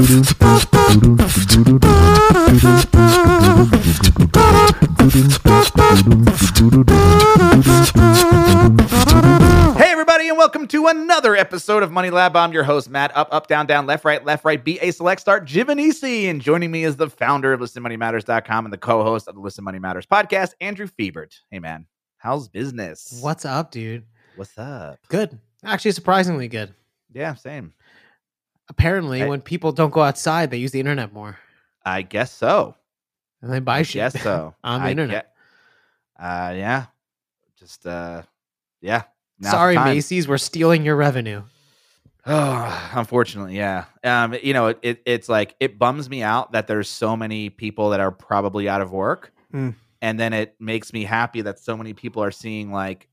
Hey, everybody, and welcome to another episode of Money Lab. I'm your host, Matt. Up, up, down, down, left, right, left, right. Be a select start, Giovanisci. And joining me is the founder of ListenMoneyMatters.com and the co host of the Listen Money Matters podcast, Andrew Fiebert. Hey, man, how's business? What's up, dude? What's up? Good. Actually, surprisingly good. Yeah, same. Apparently, I- when people don't go outside, they use the internet more I guess so. and they buy I shit. guess so. on the I internet. get- uh, yeah. Just, uh, yeah. Now's Sorry. Macy's, we're stealing your revenue. Oh, unfortunately, yeah. Um, you know, it, it it's like it bums me out that there's so many people that are probably out of work, Mm. and then it makes me happy that so many people are seeing like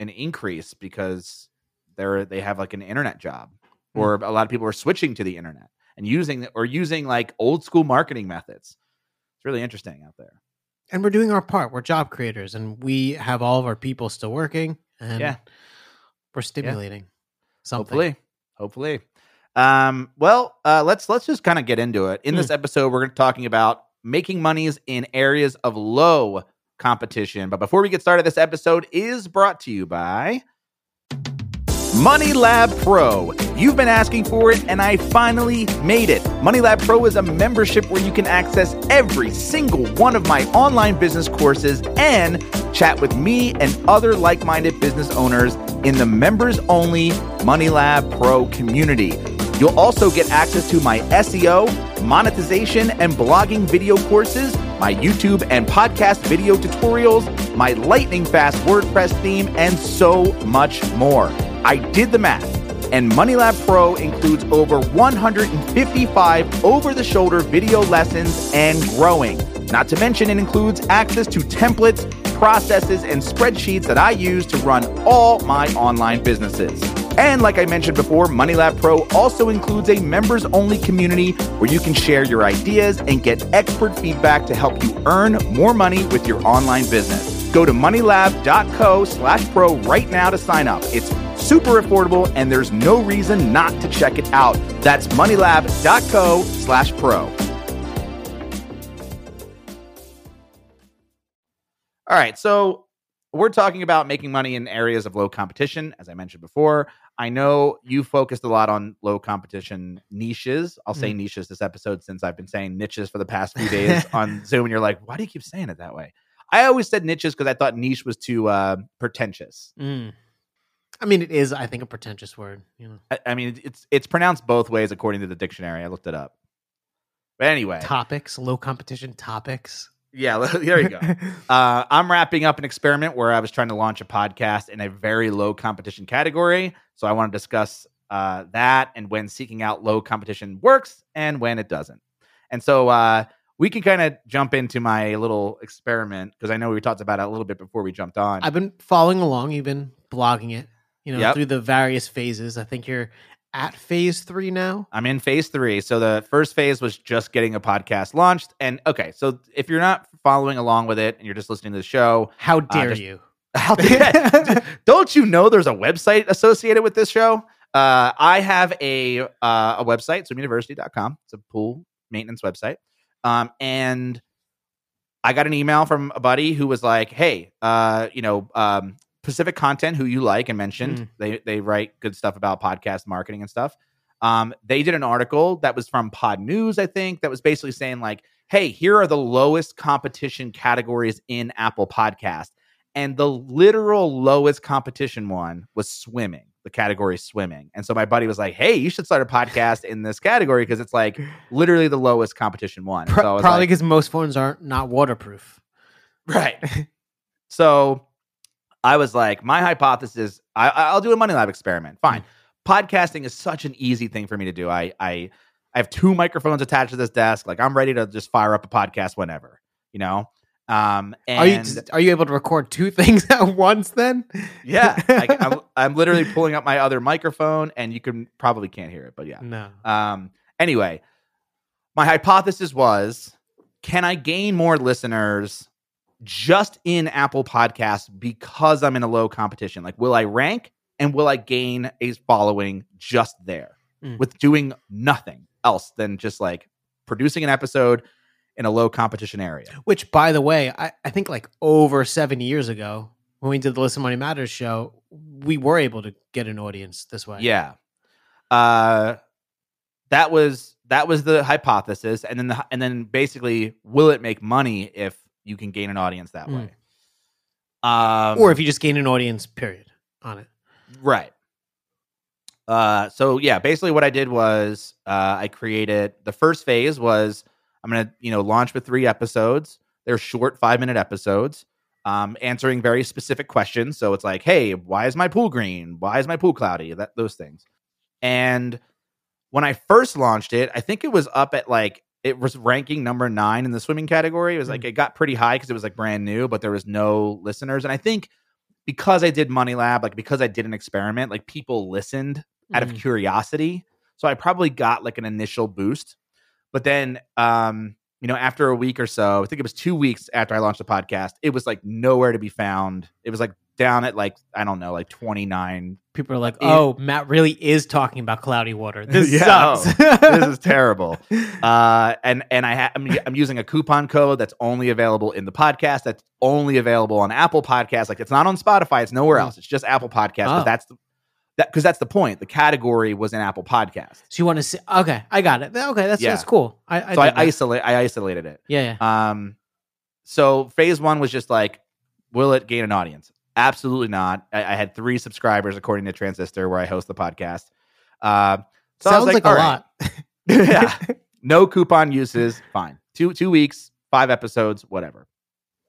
an increase because they're they have like an internet job. Or a lot of people are switching to the internet and using or using like old school marketing methods. It's really interesting out there. And we're doing our part. We're job creators, and we have all of our people still working, and Yeah. we're stimulating something. Hopefully, hopefully. Um, well, uh, let's let's just kind of get into it. In this episode, we're talking about making monies in areas of low competition. But before we get started, this episode is brought to you by Money Lab Pro. You've been asking for it, and I finally made it. Money Lab Pro is a membership where you can access every single one of my online business courses and chat with me and other like minded business owners in the members only Money Lab Pro community. You'll also get access to my SEO, monetization, and blogging video courses, my YouTube and podcast video tutorials, my lightning fast WordPress theme, and so much more. I did the math, and MoneyLab Pro includes over 155 over the shoulder video lessons and growing. Not to mention, it includes access to templates, processes, and spreadsheets that I use to run all my online businesses. And like I mentioned before, MoneyLab Pro also includes a members only community where you can share your ideas and get expert feedback to help you earn more money with your online business. Go to moneylab.co slash pro right now to sign up. It's super affordable and there's no reason not to check it out. That's moneylab.co slash pro. All right, so we're talking about making money in areas of low competition, as I mentioned before. I know you focused a lot on low competition niches. I'll say niches this episode since I've been saying niches for the past few days on Zoom, and you're like, why do you keep saying it that way? I always said niches because I thought niche was too uh, pretentious. Mm. I mean, it is, I think, a pretentious word. You know, I, I mean, it's it's pronounced both ways according to the dictionary. I looked it up. But anyway, topics, low competition topics. yeah, there you go. Uh, I'm wrapping up an experiment where I was trying to launch a podcast in a very low competition category. So I want to discuss uh, that and when seeking out low competition works and when it doesn't. And so uh, we can kind of jump into my little experiment because I know we talked about it a little bit before we jumped on. I've been following along. You've been blogging it, you know, Yep. through the various phases. I think you're at phase three now. I'm in phase three. So the first phase was just getting a podcast launched. And okay, so if you're not following along with it and you're just listening to the show, How dare just- you? How dare- don't you know there's a website associated with this show? Uh, I have a uh, a website, swimuniversity.com. It's a pool maintenance website. Um, and I got an email from a buddy who was like, "Hey, uh, you know, um, Pacific Content, who you like and mentioned, Mm. they they write good stuff about podcast marketing and stuff. Um, they did an article that was from Pod News, I think, that was basically saying like, "Hey, here are the lowest competition categories in Apple Podcast." And the literal lowest competition one was swimming. The category swimming. And so my buddy was like, "Hey, you should start a podcast in this category because it's like literally the lowest competition one." Pro- so probably like, because most phones aren't not waterproof. Right. so I was like, my hypothesis, I, I'll do a money lab experiment. Fine. Podcasting is such an easy thing for me to do. I, I, I have two microphones attached to this desk. Like I'm ready to just fire up a podcast whenever, you know? Um, and Are you are you able to record two things at once? Then yeah, like, I'm, I'm literally pulling up my other microphone and you can probably can't hear it, but yeah. no. Um, anyway, my hypothesis was can I gain more listeners just in Apple Podcasts because I'm in a low competition? Like, will I rank and will I gain a following just there Mm. with doing nothing? else than just like producing an episode in a low competition area. Which, by the way, I, I think like over seven years ago, when we did the Listen Money Matters show, we were able to get an audience this way. Yeah. Uh that was that was the hypothesis and then the, and then basically will it make money if you can gain an audience that Mm. way? Um Or if you just gain an audience, period, on it. Right. Uh, so yeah, basically what I did was uh, I created the first phase was I'm gonna you know launch with three episodes. They're short five minute episodes, um, answering very specific questions. So it's like, hey, why is my pool green? Why is my pool cloudy? That those things. And when I first launched it, I think it was up at like it was ranking number nine in the swimming category. It was like it got pretty high because it was like brand new, but there was no listeners. And I think because I did Money Lab, like because I did an experiment, like people listened out of Mm. curiosity. So I probably got like an initial boost. But then um, you know, after a week or so, I think it was two weeks after I launched the podcast, it was like nowhere to be found. It was like down at like, I don't know, like 29 People are like, "Oh, Matt really is talking about cloudy water. This Yeah, sucks. this is terrible. Uh, and and I ha- I'm, I'm using a coupon code that's only available in the podcast. That's only available on Apple Podcasts. Like it's not on Spotify. It's nowhere Mm. else. It's just Apple Podcasts. Oh. But that's the that because that's the point. The category was an Apple podcast. So you want to see? Okay, I got it. Okay, that's Yeah. that's cool. I, I so I that. isolate. I isolated it. yeah, yeah. Um, so phase one was just like, will it gain an audience? Absolutely not. I, I had three subscribers according to Transistor, where I host the podcast. Uh, so Sounds like, all a right. lot. yeah. No coupon uses. Fine. Two two weeks, five episodes, whatever.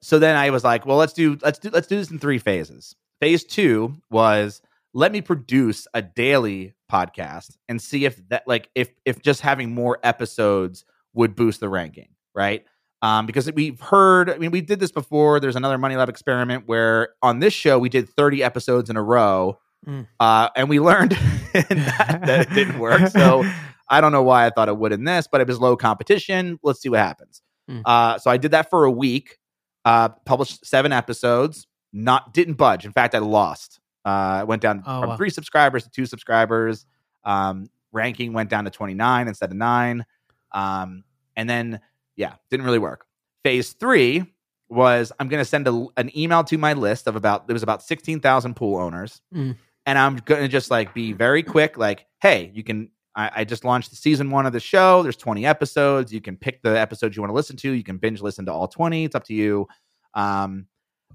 So then I was like, well, let's do let's do let's do this in three phases. Phase two was let me produce a daily podcast and see if that like if if just having more episodes would boost the ranking, right? Um, because we've heard, I mean, we did this before. There's another Money Lab experiment where on this show we did 30 episodes in a row, Mm. uh, and we learned that, that it didn't work. So I don't know why I thought it would in this, but it was low competition. Let's see what happens. Mm. Uh, so I did that for a week. Uh, published seven episodes. Not didn't budge. In fact, I lost. Uh, I went down Oh, from wow. three subscribers to two subscribers. Um, ranking went down to twenty nine instead of nine. Um, and then yeah, didn't really work. Phase three was I'm going to send a, an email to my list of about there was about sixteen thousand pool owners, Mm. and I'm going to just like be very quick, like, hey, you can. I, I just launched the season one of the show. There's 20 episodes. You can pick the episodes you want to listen to. You can binge listen to all 20. It's up to you. Um,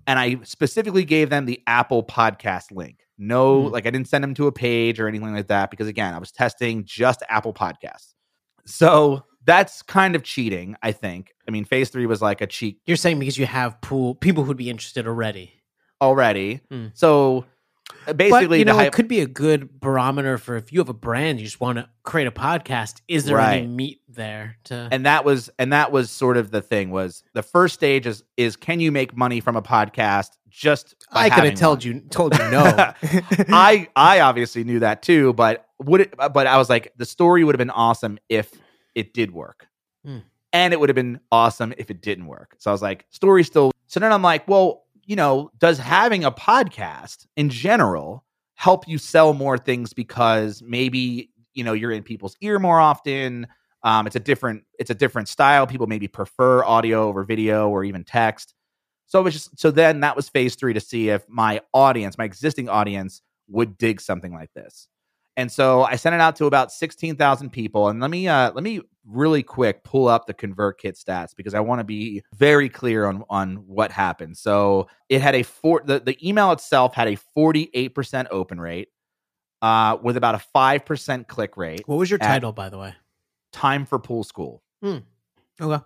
and I specifically gave them the Apple Podcast link. No, Mm. like I didn't send them to a page or anything like that because again, I was testing just Apple Podcasts. So that's kind of cheating, I think. I mean, phase three was like a cheat You're saying because you have pool people who'd be interested already. already. Mm. So uh, basically, but, you the know, hype- it could be a good barometer for if you have a brand, you just want to create a podcast. Is there any Right. meat there to? and that was and that was sort of the thing was the first stage is is can you make money from a podcast just by I could having have told you told you no. I I obviously knew that too, but would it? But I was like, the story would have been awesome if it did work, Hmm. and it would have been awesome if it didn't work. So I was like, story still. So then I'm like, well, you know, does having a podcast in general help you sell more things because maybe you know you're in people's ear more often? Um, it's a different it's a different style. People maybe prefer audio over video or even text. So it was just so then that was phase three to see if my audience, my existing audience, would dig something like this. And so I sent it out to about sixteen thousand people. And let me uh, let me really quick pull up the ConvertKit stats because I want to be very clear on on what happened. So it had a four the, the email itself had a forty eight percent open rate, uh, with about a five percent click rate. what was your title, by the way? Time for pool school. Okay.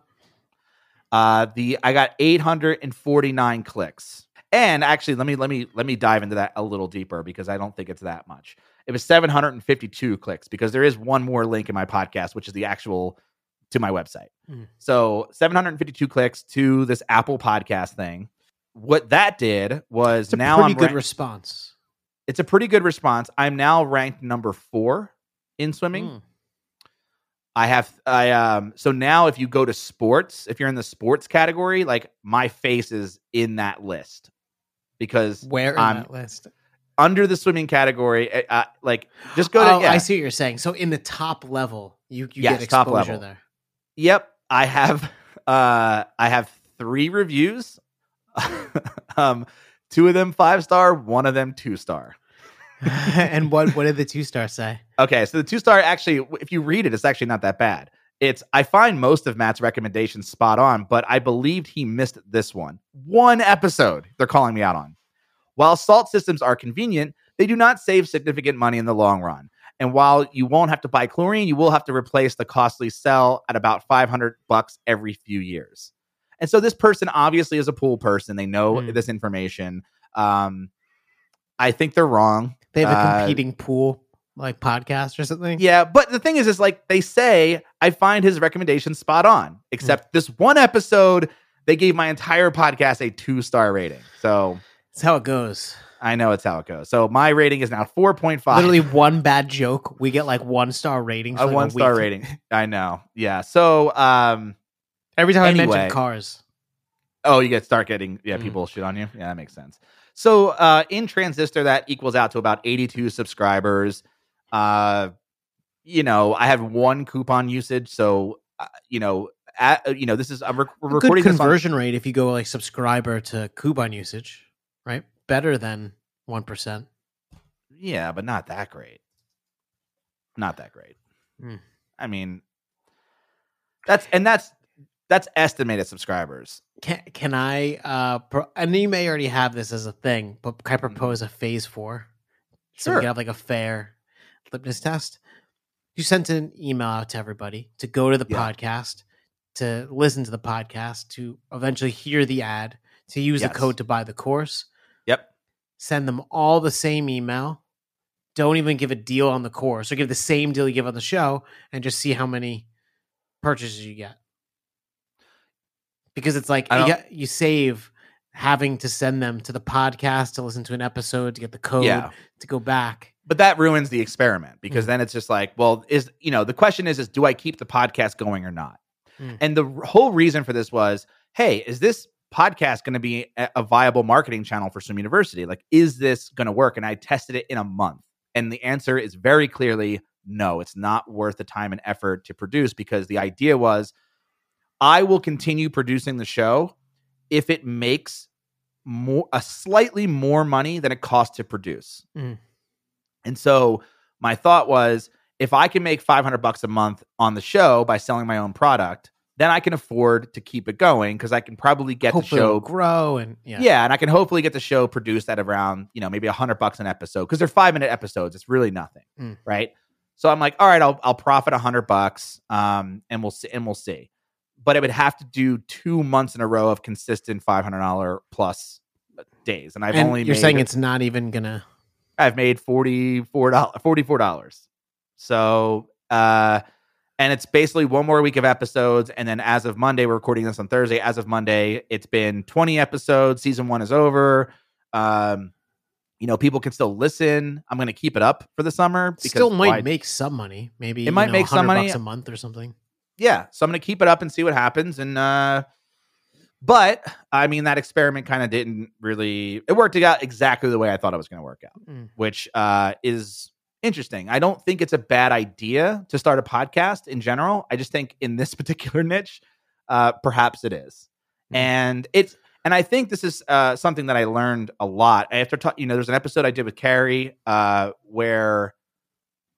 Uh, the I got 849 clicks. And actually, let me let me let me dive into that a little deeper because I don't think it's that much. It was 752 clicks because there is one more link in my podcast, which is the actual to my website. Mm. So 752 clicks to this Apple podcast thing. What that did was It's a now pretty I'm good rank- response. it's a pretty good response. I'm now ranked number four in swimming. Mm. I have I um so now if you go to sports, if you're in the sports category, like my face is in that list because Where in I'm that list? Under the swimming category, uh, uh, like just go to oh, yeah, I see what you're saying. So in the top level, You you Yes, get top exposure level. there. Yep, I have uh I have 3 reviews. um two of them 5 star, one of them 2 star. and what what did the two stars say? Okay, so the 2 star actually if you read it it's actually not that bad. It's I find most of Matt's recommendations spot on, but I believed he missed this one. One episode they're calling me out on. While salt systems are convenient, they do not save significant money in the long run. And while you won't have to buy chlorine, you will have to replace the costly cell at about 500 bucks every few years. And so this person obviously is a pool person. They know Hmm. this information. Um, I think they're wrong. They have a Uh, competing pool like podcast or something. Yeah, but the thing is, is like they say, I find his recommendation spot on. Except this one episode, they gave my entire podcast a two star rating. So That's how it goes. I know it's how it goes. So my rating is now four point five. Literally one bad joke, we get like one star ratings. a like, one star week. rating. I know. Yeah. So um, Every time I Anyway. mention cars. Oh, you get start getting yeah, Mm. people shit on you. Yeah, that makes sense. So uh in Transistor, that equals out to about 82 subscribers. Uh you know, I have one coupon usage, so uh, you know, at, uh, you know, this is I'm rec- we're Good recording this on, conversion rate if you go like subscriber to coupon usage? Better than one percent. Yeah, but not that great. Not that great. Hmm. I mean, that's and that's that's estimated subscribers. Can can I? Uh, pro- and you may already have this as a thing, but can I propose a phase four? So we Sure. can have like a fair litmus test. You sent an email out to everybody to go to the Yeah. podcast, to listen to the podcast, to eventually hear the ad, to use Yes. the code to buy the course. Send them all the same email. Don't even give a deal on the course or give the same deal you give on the show and just see how many purchases you get. Because it's like you, get, you save having to send them to the podcast to listen to an episode to get the code Yeah. to go back. But that ruins the experiment because Mm. then it's just like, well, is you know, the question is is do I keep the podcast going or not? Mm. And the whole reason for this was, hey, is this podcast going to be a, viable marketing channel for Swim University? Like is this going to work? And I tested it in a month. And the answer is very clearly no, it's not worth the time and effort to produce because the idea was I will continue producing the show if it makes more a slightly more money than it costs to produce. Mm. And so my thought was if I can make 500 bucks a month on the show by selling my own product, then I can afford to keep it going because I can probably get Hopefully the show grow and yeah. yeah. and I can hopefully get the show produced at around, you know, maybe a hundred bucks an episode because they're five minute episodes. It's really nothing. Mm. Right. So I'm like, all right, I'll I'll profit a hundred bucks. Um, and we'll see and we'll see. But it would have to do two months in a row of consistent five hundred dollar plus days. And I've and only you're made, saying it's not even gonna I've made forty four dollars forty four dollars. So uh and it's basically one more week of episodes. And then as of Monday, we're recording this on Thursday. As of Monday, it's been 20 episodes. Season one is over. Um, you know, people can still listen. I'm gonna keep it up for the summer because still might why- make some money. Maybe It might know, make some money. bucks a month or something. yeah. So I'm gonna keep it up and see what happens. And uh but I mean that experiment kind of didn't really it worked out exactly the way I thought it was gonna work out. Mm. which uh, is interesting. I don't think it's a bad idea to start a podcast in general. I just think in this particular niche, uh, perhaps it is. Mhm. And it's and I think this is uh, something that I learned a lot after talk. You know, there's an episode I did with Carrie uh, where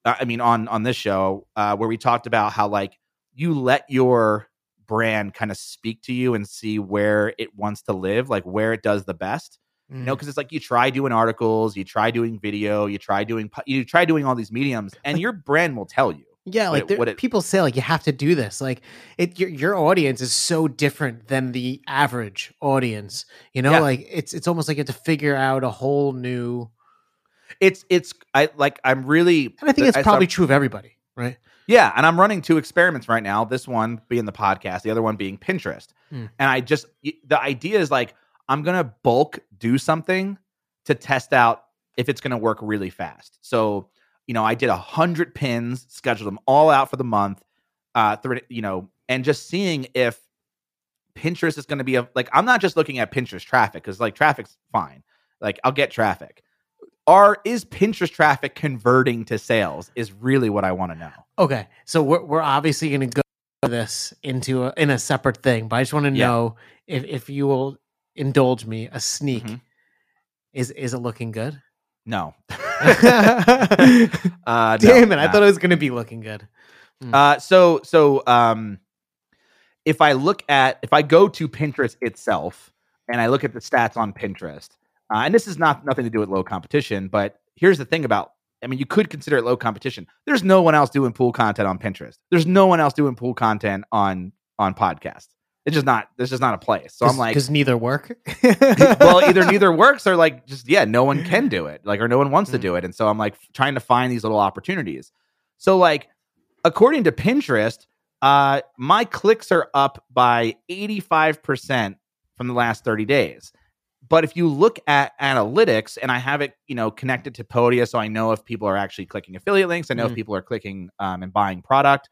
uh, I mean on on this show uh, where we talked about how like you let your brand kind of speak to you and see where it wants to live, like where it does the best you Mm. know because it's like you try doing articles you try doing video you try doing you try doing all these mediums and your brand will tell you Yeah, like it- what it- people say, like you have to do this. Like it, your your audience is so different than the average audience. You know, Yeah. like it's it's almost like you have to figure out a whole new. it's it's i like i'm really And I think it's I- probably I'm- true of everybody, right? yeah and i'm running two experiments right now this one being the podcast the other one being pinterest Hmm. and i just the idea is like i'm gonna bulk do something to test out if it's gonna work really fast so you know i did a hundred pins scheduled them all out for the month uh th- you know and just seeing if Pinterest is going to be a like I'm not just looking at Pinterest traffic because like traffic's fine. Like I'll get traffic. are is Pinterest traffic converting to sales? Is really what I want to know. Okay, so we're we're obviously going to go this into a, in a separate thing, but I just want to Yeah. know if if you will indulge me a sneak. Mhm. Is is it looking good? No. Damn uh, no, it! I nah. thought it was going to be looking good. Uh, so so um, if I look at if I go to Pinterest itself and I look at the stats on Pinterest, uh, and this is not nothing to do with low competition, but here's the thing about I mean, you could consider it low competition. There's no one else doing pool content on Pinterest. There's no one else doing pool content on on podcast. It's just not. There's just not a place. So I'm like, because neither work. well, either neither works or like just yeah, no one can do it, like or no one wants to Mm. do it, and so I'm like trying to find these little opportunities. So like, according to Pinterest, uh, my clicks are up by 85 percent from the last 30 days. But if you look at analytics, and I have it, you know, connected to Podia, so I know if people are actually clicking affiliate links. I know if Mm. people are clicking um, and buying product.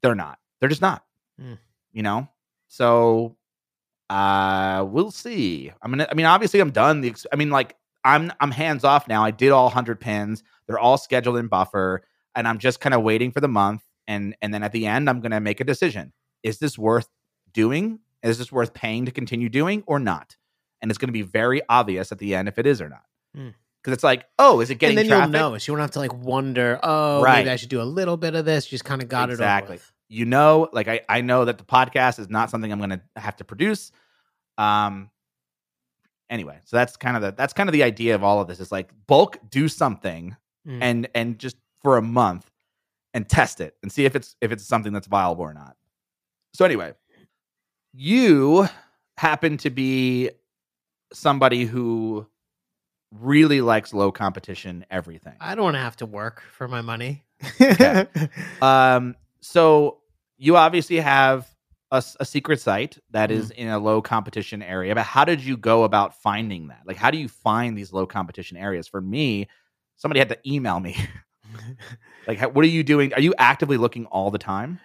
They're not. They're just not. Mm. You know. So uh we'll see i'm gonna i mean obviously i'm done the i mean like i'm i'm hands off now i did all 100 pins they're all scheduled in buffer and i'm just kind of waiting for the month and and then at the end i'm gonna make a decision is this worth doing is this worth paying to continue doing or not and it's gonna be very obvious at the end if it is or not Hmm. because it's like oh is it getting and then traffic you'll know. So you won't have to like wonder. Oh, Right. maybe I should do a little bit of this. You just kind of got Exactly. it with. You know like I, I know that the podcast is not something i'm gonna have to produce um anyway so that's kind of the that's kind of the idea of all of this is like bulk do something Mm. and and just for a month and test it and see if it's if it's something that's viable or not so anyway you happen to be somebody who really likes low competition everything I don't want to have to work for my money. Okay. Um, so you obviously have a secret site that is mm-hmm. in a low competition area, but how did you go about finding that? Like, how do you find these low competition areas? For me, somebody had to email me. like, how, what are you doing? Are you actively looking all the time?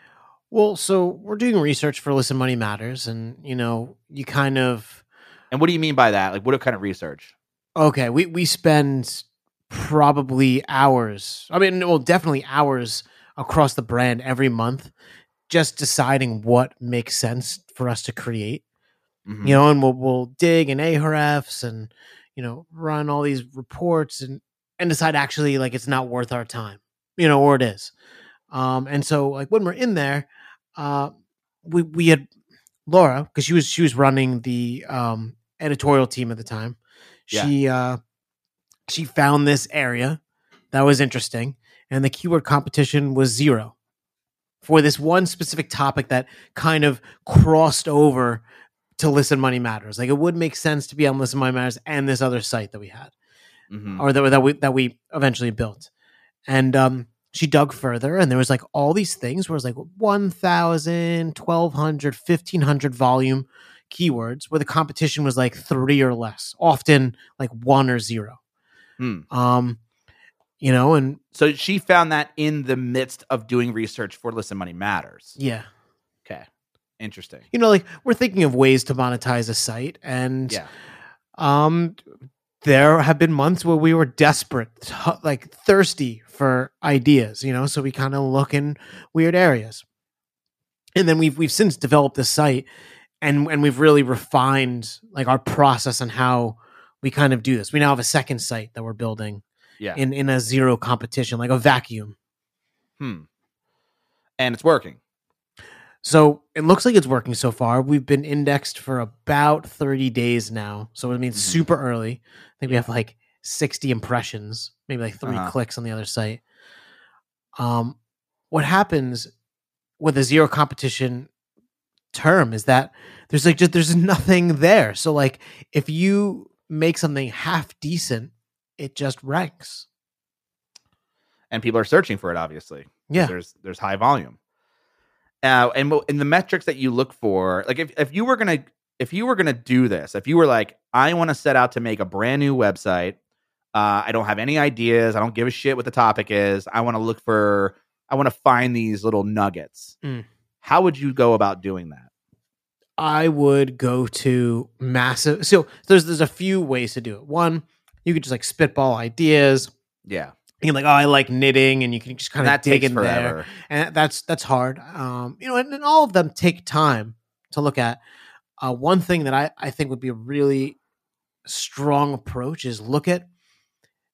well, so we're doing research for Listen Money Matters, and you know, you kind of And what do you mean by that? Like, what kind of research? okay. We we spend probably hours. I mean, well, definitely hours across the brand every month, just deciding what makes sense for us to create. Mhm. you know, and we'll we'll dig in Ahrefs and you know run all these reports and and decide actually like it's not worth our time, you know, or it is. Um, and so like when we're in there, uh, we we had Laura because she was she was running the um editorial team at the time. Yeah. She uh she found this area that was interesting, and the keyword competition was zero for this one specific topic that kind of crossed over to Listen Money Matters. Like it would make sense to be on Listen Money Matters and this other site that we had, Mhm. or that, that we that we eventually built. And um, she dug further, and there was like all these things where it was like 1,000, 1,200, 1,500 volume keywords, where the competition was like three or less, often like one or zero. Hmm. Um, you know, and So she found that in the midst of doing research for Listen Money Matters. yeah, Okay. Interesting. you know, like we're thinking of ways to monetize a site, and Yeah. um there have been months where we were desperate like thirsty for ideas you know so we kind of look in weird areas and then we've we've since developed this site and and we've really refined like our process on how we kind of do this we now have a second site that we're building Yeah. in in a zero competition like a vacuum Hmm. And it's working. So it looks like it's working so far. We've been indexed for about 30 days now. So it means Mhm. super early. I think we have like 60 impressions, maybe like 3 Uh-huh. clicks on the other site. Um, what happens with a zero competition term is that there's like just there's nothing there. So like if you make something half decent, it just ranks. and people are searching for it obviously. Yeah. there's there's high volume uh, and in the metrics that you look for like if, if you were gonna if you were gonna do this if you were like i want to set out to make a brand new website uh, i don't have any ideas i don't give a shit what the topic is i want to look for i want to find these little nuggets Mm. how would you go about doing that I would go to massive. So there's there's a few ways to do it. One, you could just like spitball ideas. Yeah. You can like, oh, I like knitting, and you can just kind of dig in there and that's that's hard um you know and, and all of them take time to look at uh one thing that i i think would be a really strong approach is look at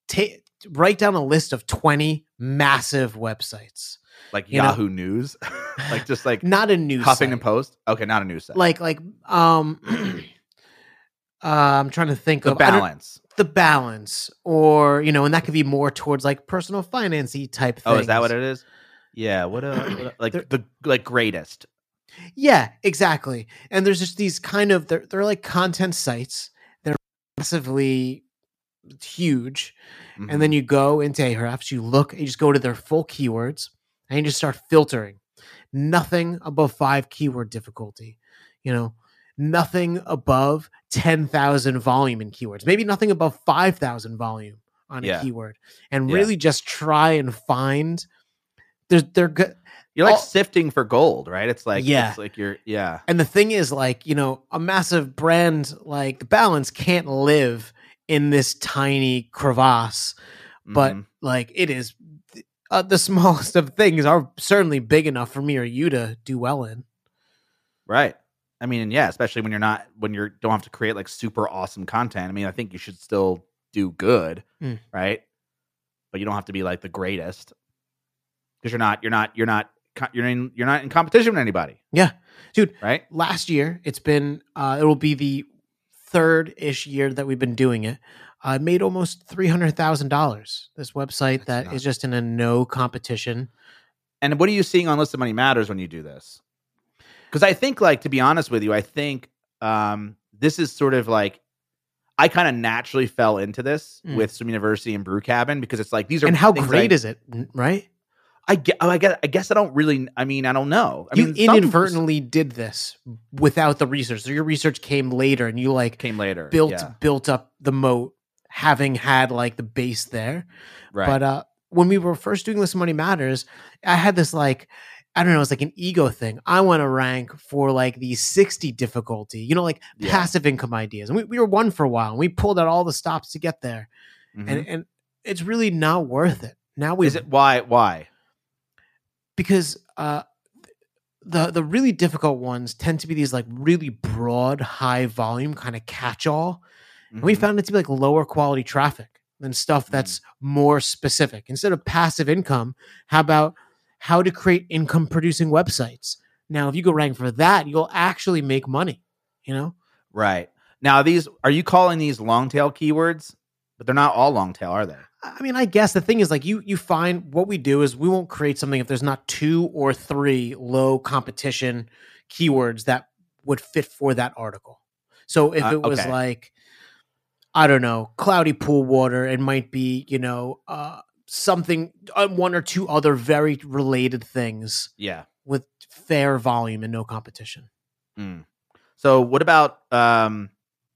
take write down a list of 20 massive websites Like You know- Yahoo News, like just like not a news Huffington site. Post. Okay, not a news site. like like um uh, i'm trying to think the of balance. The balance or you know and that could be more towards like personal financy type things Oh, is that what it is? Yeah. What a, what a- like the like greatest. Yeah, exactly. And there's just these kind of they're they're like content sites. They're massively huge. Mhm. And then you go into Ahrefs, you look, you just go to their full keywords, and you just start filtering. Nothing above five keyword difficulty. You know, nothing above ten thousand volume in keywords. Maybe nothing above five thousand volume on Yeah. a keyword. And Yeah. really just try and find. There's they're good. you're like all- sifting for gold, right? It's like Yeah. it's like you're yeah. And the thing is, like, you know, a massive brand like the balance can't live in this tiny crevasse, but Mhm. like it is uh, the smallest of things are certainly big enough for me or you to do well in. right. I mean, and yeah, especially when you're not when you're don't have to create like super awesome content. I mean, I think you should still do good, Mm. right? But you don't have to be like the greatest because you're not you're not you're not you're in you're not in competition with anybody, Yeah. Dude, right? last year it's been uh it will be the third ish year that we've been doing it. I made almost three hundred thousand dollars. This website That's that is just in a no competition. And what are you seeing on Listen Money Matters when you do this? Because I think, like, to be honest with you, I think um, this is sort of like I kind of naturally fell into this Mm. with Swim University and Brew Cabin because it's like these are And how great I, is it, right? I get. Oh, I guess. I guess I don't really. I mean, I don't know. I you mean, some inadvertently did this without the research. So your research came later, and you like came later. built yeah, built up the moat, having had like the base there. right. But uh, when we were first doing this, money matters. I had this like. I don't know. It's like an ego thing. I want to rank for like the 60 difficulty, you know, like Yeah. passive income ideas. And we, we were one for a while and we pulled out all the stops to get there. Mhm. And, and it's really not worth it. Now we is it why? Why? because uh the the really difficult ones tend to be these like really broad high volume kind of catch all and we Mhm. found it to be like lower quality traffic than stuff that's more specific instead of passive income how about how to create income producing websites now if you go rank for that you'll actually make money you know right now. These are you calling these long tail keywords? But they're not all long tail, are they? I mean, I guess the thing is like you you find what we do is we won't create something if there's not two or three low competition keywords that would fit for that article. So if Uh, it was okay. like I don't know, cloudy pool water, it might be, you know, uh something uh, one or two other very related things Yeah. with fair volume and no competition. Mm. So what about um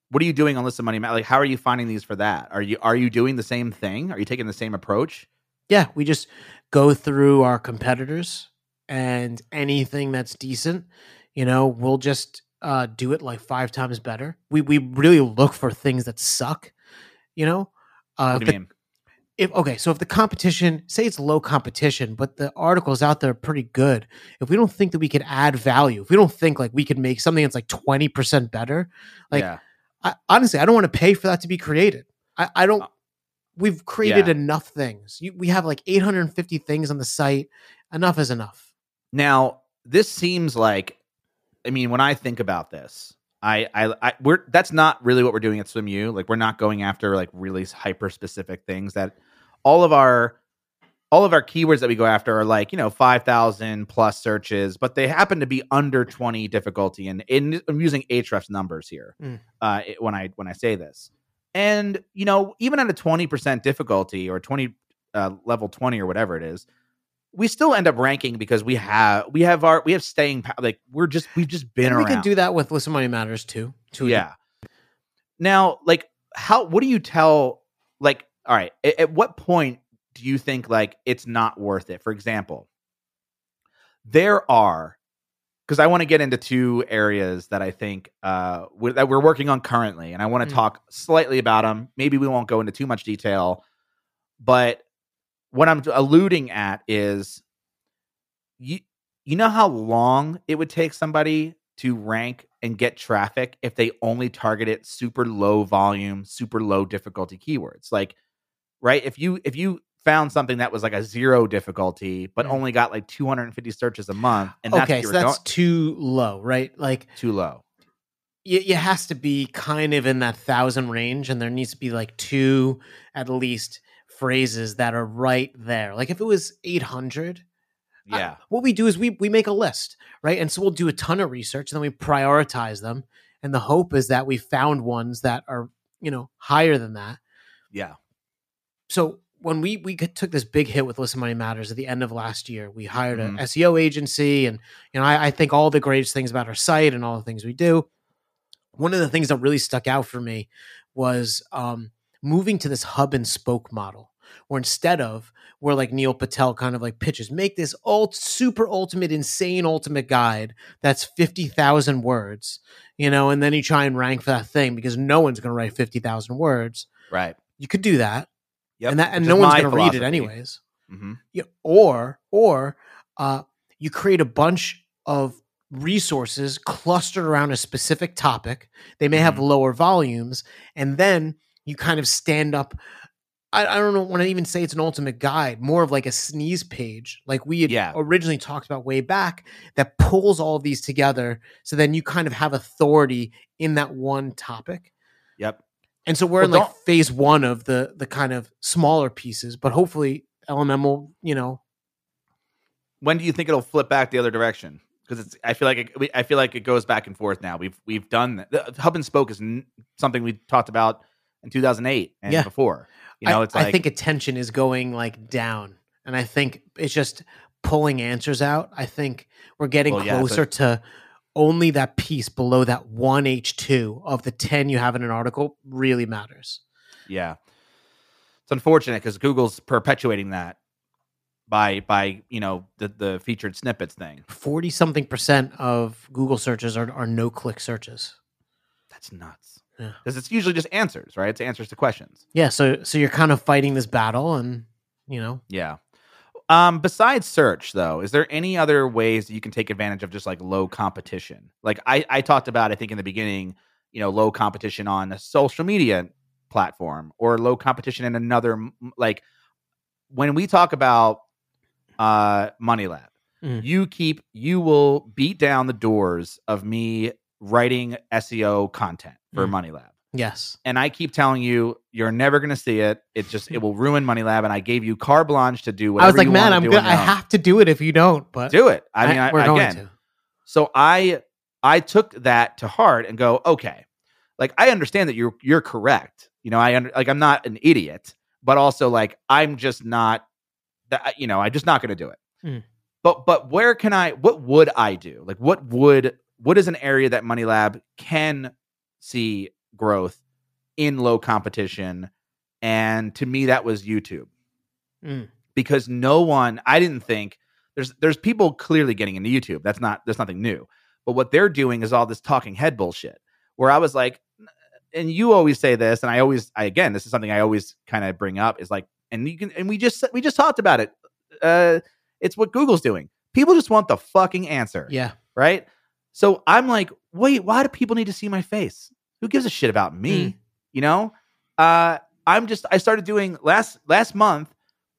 what are you doing on list of money like how are you finding these for that are you are you doing the same thing are you taking the same approach Yeah, we just go through our competitors and anything that's decent, you know, we'll just uh, do it like five times better. We we really look for things that suck, you know. Uh, what do you the- mean if okay, so if the competition, say it's low competition, but the articles out there are pretty good. If we don't think that we could add value, if we don't think like we could make something that's like twenty percent better, like yeah I, honestly, I don't want to pay for that to be created. I, I don't. Uh, We've created yeah. enough things. You, we have like 850 things on the site. Enough is enough. now this seems like i mean when i think about this I, I, I, we're that's not really what we're doing at SwimU. Like, we're not going after like really hyper specific things. That all of our, all of our keywords that we go after are like you know five thousand plus searches, but they happen to be under twenty difficulty. And in I'm using Ahrefs numbers here Mm. uh, when I when I say this. And you know, even at a twenty percent difficulty or twenty uh, level twenty or whatever it is, we still end up ranking because we have we have our we have staying power. Like we're just we've just been And around. we can do that with Listen Money Matters too. too Yeah. Now, like, how? What do you tell? Like, all right, at, at what point do you think like it's not worth it? For example, there are because I want to get into two areas that I think uh, we that we're working on currently, and I want to Mm. talk slightly about them. Maybe we won't go into too much detail, but what I'm alluding at is you you know how long it would take somebody to rank and get traffic if they only targeted super low volume, super low difficulty keywords. Like, right? If you if you found something that was like a zero difficulty, but Mm. only got like 250 searches a month, and that's okay, so that's going- too low, right? Like too low. it, it has to be kind of in that thousand range, and there needs to be like two at least phrases that are right there. Like if it was eight hundred, I- Yeah. what we do is we we make a list, right? And so we'll do a ton of research, and then we prioritize them. And the hope is that we found ones that are you know higher than that. Yeah. So when we we took this big hit with Listen Money Matters at the end of last year, we hired Mhm. an SEO agency, and you know I, I think all the greatest things about our site and all the things we do. One of the things that really stuck out for me was um, moving to this hub and spoke model, where instead of where like Neil Patel kind of like pitches, make this ult super ultimate, insane ultimate guide that's fifty thousand words, you know, and then you try and rank for that thing because no one's going to write fifty thousand words. Right. You could do that Yep. and that and which no one's going to read it anyways. hmm Yeah, or or uh, you create a bunch of resources clustered around a specific topic. They may have Mhm. lower volumes, and then you kind of stand up. I, I don't know, want to even say it's an ultimate guide, more of like a sneeze page, like we had Yeah. originally talked about way back, that pulls all of these together. So then you kind of have authority in that one topic. Yep. And so we're Well, in like phase one of the the kind of smaller pieces, but hopefully LMM will, you know, When do you think it'll flip back the other direction? Because it's, I feel like it, I feel like it goes back and forth now. We've we've done that. The hub and spoke is n- something we talked about in 2008 and Yeah. before. You know, I, it's like I think attention is going like down, and I think it's just pulling answers out. I think we're getting Well, yeah, closer to only that piece below that one H two of the ten you have in an article really matters. Yeah. It's unfortunate because Google's perpetuating that by by, you know, the the featured snippets thing. Forty something percent of Google searches are, are no click searches. That's nuts. Yeah. Because it's usually just answers, right? It's answers to questions. Yeah, so so you're kind of fighting this battle, and you know, Yeah. Um, besides search, though, is there any other ways that you can take advantage of just like low competition? Like I, I talked about, I think in the beginning, you know, low competition on a social media platform or low competition in another like when we talk about uh Money Lab, Mm. you keep you will beat down the doors of me writing SEO content for Mm. Money Lab yes, and I keep telling you, you're never going to see it. It just it will ruin Money Lab, and I gave you carte blanche to do whatever. I was like, man, I'm good. I have to do it if you don't, but do it. I mean, I, we're going again, to. so I I took that to heart and go, okay, like I understand that you're you're correct. You know, I under, like I'm not an idiot, but also like I'm just not that. You know, I'm just not going to do it. Mm. But but where can I? What would I do? Like what would what is an area that Money Lab can see growth in low competition? And to me, that was YouTube Mm. because no one I didn't think there's there's people clearly getting into YouTube. That's not that's nothing new. But what they're doing is all this talking head bullshit. Where I was like, and you always say this, and I always I again, this is something I always kind of bring up is like, and you can and we just we just talked about it. Uh it's what Google's doing. People just want the fucking answer. Yeah, Right. So I'm like, wait, why do people need to see my face? Who gives a shit about me? Mm. You know? Uh I'm just I started doing last last month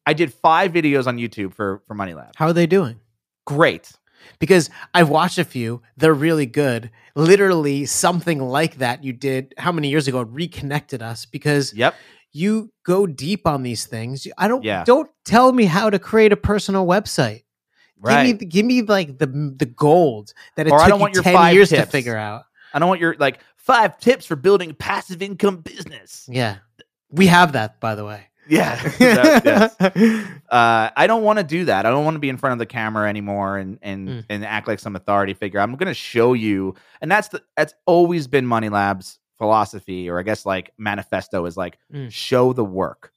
I did five videos on YouTube for for Money Lab. how are they doing? Great. because I've watched a few. They're really good. Literally, something like that you did how many years ago reconnected us because Yep. you go deep on these things. I don't. Yeah. Don't tell me how to create a personal website. Right. Give me, give me like the the gold that it Or I took don't you want your ten five years to figure out. I don't want your like five tips for building a passive income business. Yeah, we have that by the way. Yeah. That- yes. uh, I don't want to do that. I don't want to be in front of the camera anymore and and Mm. and act like some authority figure. I'm going to show you, and that's the that's always been Money Lab's philosophy, or I guess like manifesto is like Mm. show the work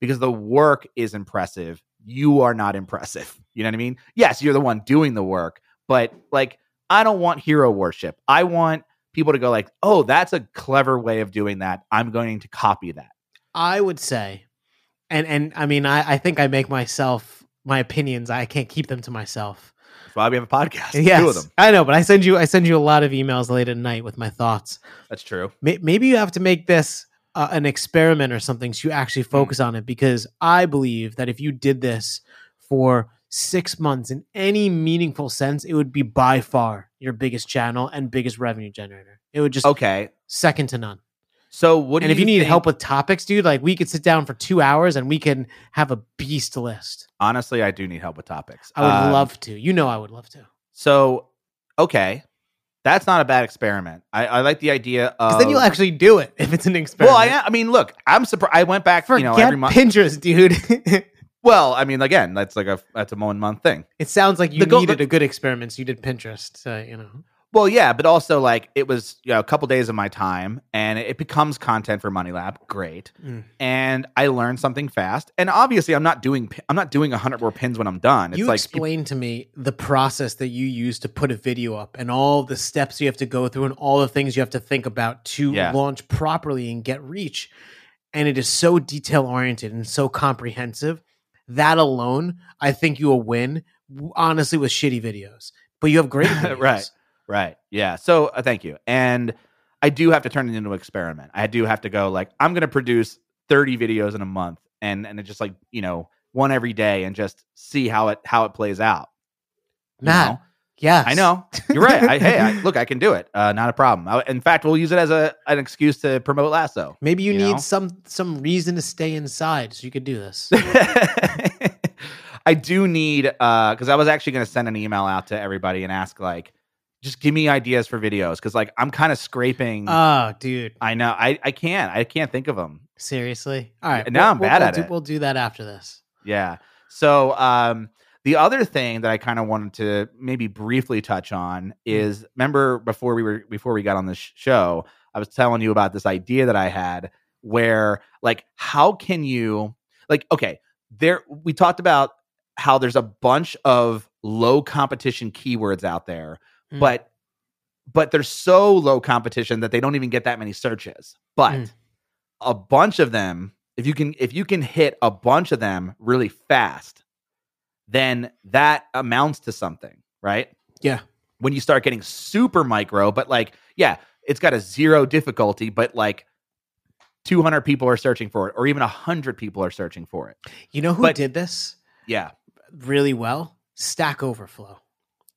because the work is impressive. You are not impressive. You know what I mean? Yes, you're the one doing the work, but like I don't want hero worship. I want people to go like, "Oh, that's a clever way of doing that. I'm going to copy that." I would say, and and I mean, I, I think I make myself my opinions. I can't keep them to myself. That's why we have a podcast. Yes, Two of them. I know, but I send you I send you a lot of emails late at night with my thoughts. That's true. May- Maybe you have to make this uh, an experiment or something so you actually focus on it because I believe that if you did this for six months in any meaningful sense, it would be by far your biggest channel and biggest revenue generator. It would just Okay. second to none. So what do and if you you need think- help with topics, dude, like we could sit down for two hours and we can have a beast list. honestly, I do need help with topics. I would Um, love to. You know, I would love to. So, okay, that's not a bad experiment. I, I like the idea of. Then you'll actually do it if it's an experiment. Well, I, I mean, look, I'm surprised. I went back, Forget you know, every month. Pinterest, dude. Well, I mean, again, that's like a that's a one month thing. it sounds like you The goal- needed a good experiment, so you did Pinterest. So, you know. Well, yeah, but also like it was you know, a couple days of my time, and it becomes content for Money Lab. Great, Mm. and I learned something fast. And obviously, I'm not doing pi- I'm not doing hundred more pins when I'm done. It's you like explained to me the process that you use to put a video up and all the steps you have to go through and all the things you have to think about to Yeah. launch properly and get reach. And it is so detail oriented and so comprehensive. That alone, I think you will win, honestly, with shitty videos. But you have great videos. Right. Right. Yeah. So uh, thank you. And I do have to turn it into an experiment. I do have to go like I'm going to produce 30 videos in a month, and and just like you know one every day, and just see how it how it plays out. Matt? Yes. I know you're right. I, hey, I, look, I can do it. Uh, not a problem. I, in fact, we'll use it as a an excuse to promote Lasso. Maybe you, You need know? some some reason to stay inside so you could do this. I do need uh because I was actually going to send an email out to everybody and ask like, just give me ideas for videos because like I'm kind of scraping. oh, dude. I know I I can't I can't think of them. Seriously? All right. Now I'm bad we'll at do, it. We'll do that after this. Yeah. So um the other thing that I kind of wanted to maybe briefly touch on is remember before we were before we got on this show, I was telling you about this idea that I had where like how can you like okay, there we talked about how there's a bunch of low competition keywords out there, Mm. but but they're so low competition that they don't even get that many searches. But Mm. a bunch of them, if you can if you can hit a bunch of them really fast, then that amounts to something, right? Yeah. When you start getting super micro, but like, yeah, it's got a zero difficulty, but like 200 people are searching for it, or even 100 people are searching for it. You know who But- did this Yeah. really well? Stack Overflow